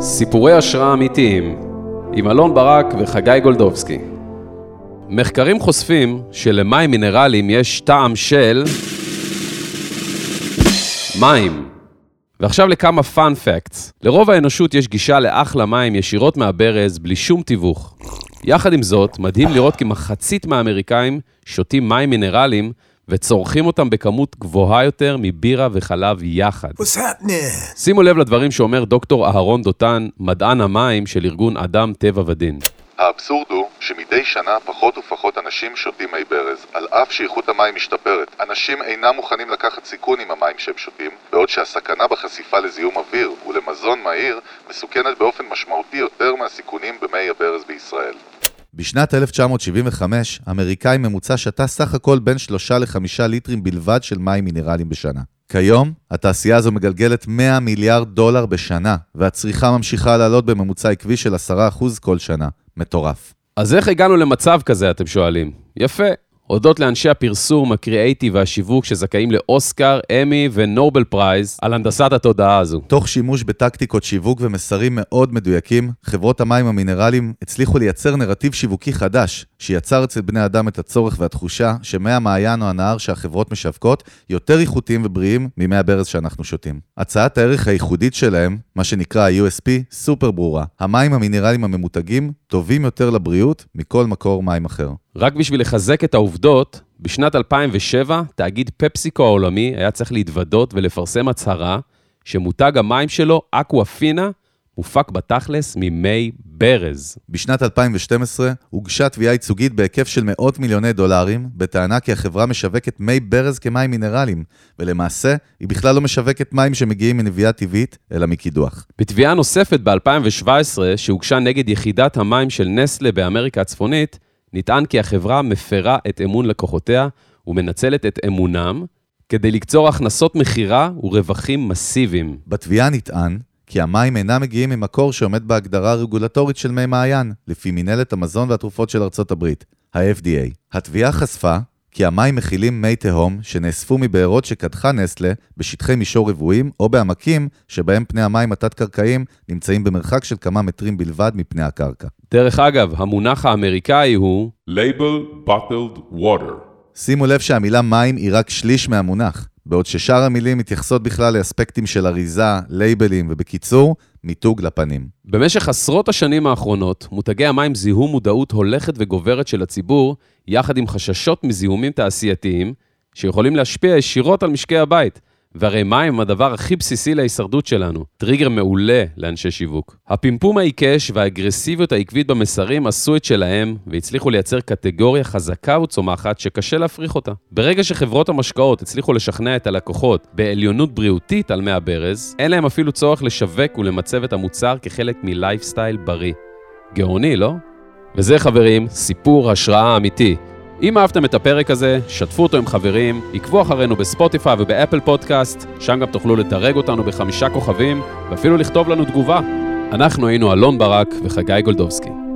סיפורי השראה אמיתיים עם אלון ברק וחגי גולדובסקי. מחקרים חושפים שלמים מינרליים יש טעם של מים. ועכשיו לכמה פאנ פקטס. לרוב האנושות יש גישה לאחלה מים ישירות מהברז בלי שום תיווך. יחד עם זאת, מדהים לראות כי מחצית מהאמריקאים שותים מים מינרליים וצורכים אותם בכמות גבוהה יותר מבירה וחלב יחד. שימו לב לדברים שאומר דוקטור אהרון דותן, מדען המים של ארגון אדם, טבע ודין. האבסורד הוא שמדי שנה פחות ופחות אנשים שותים מי ברז, על אף שאיכות המים משתפרת. אנשים אינם מוכנים לקחת סיכון עם המים שהם שותים, בעוד שהסכנה בחשיפה לזיהום אוויר ולמזון מהיר מסוכנת באופן משמעותי יותר מהסיכונים במי הברז בישראל. בשנת 1975, אמריקאי ממוצע שתה סך הכל בין 3 ל-5 ליטרים בלבד של מים מינרליים בשנה. כיום, התעשייה הזו מגלגלת 100 מיליארד דולר בשנה, והצריכה ממשיכה לעלות בממוצע עקבי של 10% כל שנה. מטורף. אז איך הגענו למצב כזה, אתם שואלים? יפה. הודות לאנשי הפרסום, הקריאייטיב והשיווק שזכאים לאוסקר, אמי ונובל prize על הנדסת התודעה הזו. תוך שימוש בטקטיקות שיווק ומסרים מאוד מדויקים, חברות המים המינרליים הצליחו לייצר נרטיב שיווקי חדש, שיצר אצל בני אדם את הצורך והתחושה שמי המעיין או הנהר שהחברות משווקות יותר איכותיים ובריאים ממי הברז שאנחנו שותים. הצעת הערך הייחודית שלהם, מה שנקרא ה-USP, סופר ברורה. המים המינרליים הממותגים טובים יותר לבריאות מכל מקור מים אחר. רק בשביל לחזק את העובדות, בשנת 2007, תאגיד פפסיקו העולמי היה צריך להתוודות ולפרסם הצהרה שמותג המים שלו, אקוואפינה, מופק בתכלס ממי ברז. בשנת 2012 הוגשה תביעה ייצוגית בהיקף של מאות מיליוני דולרים, בטענה כי החברה משווקת מי ברז כמים מינרליים, ולמעשה היא בכלל לא משווקת מים שמגיעים מנביאה טבעית, אלא מקידוח. בתביעה נוספת ב-2017, שהוגשה נגד יחידת המים של נסלה באמריקה הצפונית, נטען כי החברה מפרה את אמון לקוחותיה ומנצלת את אמונם כדי לקצור הכנסות מכירה ורווחים מסיביים. בתביעה נטען כי המים אינם מגיעים ממקור שעומד בהגדרה הרגולטורית של מי מעיין, לפי מנהלת המזון והתרופות של ארצות הברית, ה-FDA. התביעה חשפה כי המים מכילים מי תהום שנאספו מבארות שקדחה נסלה בשטחי מישור רבועים או בעמקים שבהם פני המים התת-קרקעיים נמצאים במרחק של כמה מטרים בלבד מפני הקרקע. דרך אגב, המונח האמריקאי הוא Label Bottled Water. שימו לב שהמילה מים היא רק שליש מהמונח, בעוד ששאר המילים מתייחסות בכלל לאספקטים של אריזה, לייבלים ובקיצור, מיתוג לפנים. במשך עשרות השנים האחרונות, מותגי המים זיהו מודעות הולכת וגוברת של הציבור, יחד עם חששות מזיהומים תעשייתיים, שיכולים להשפיע ישירות על משקי הבית. והרי מים הם הדבר הכי בסיסי להישרדות שלנו, טריגר מעולה לאנשי שיווק. הפמפום העיקש והאגרסיביות העקבית במסרים עשו את שלהם, והצליחו לייצר קטגוריה חזקה וצומחת שקשה להפריך אותה. ברגע שחברות המשקאות הצליחו לשכנע את הלקוחות בעליונות בריאותית על מי הברז, אין להם אפילו צורך לשווק ולמצב את המוצר כחלק מלייפסטייל בריא. גאוני, לא? וזה, חברים, סיפור השראה אמיתי. אם אהבתם את הפרק הזה, שתפו אותו עם חברים, עקבו אחרינו בספוטיפיי ובאפל פודקאסט, שם גם תוכלו לדרג אותנו בחמישה כוכבים, ואפילו לכתוב לנו תגובה. אנחנו היינו אלון ברק וחגי גולדובסקי.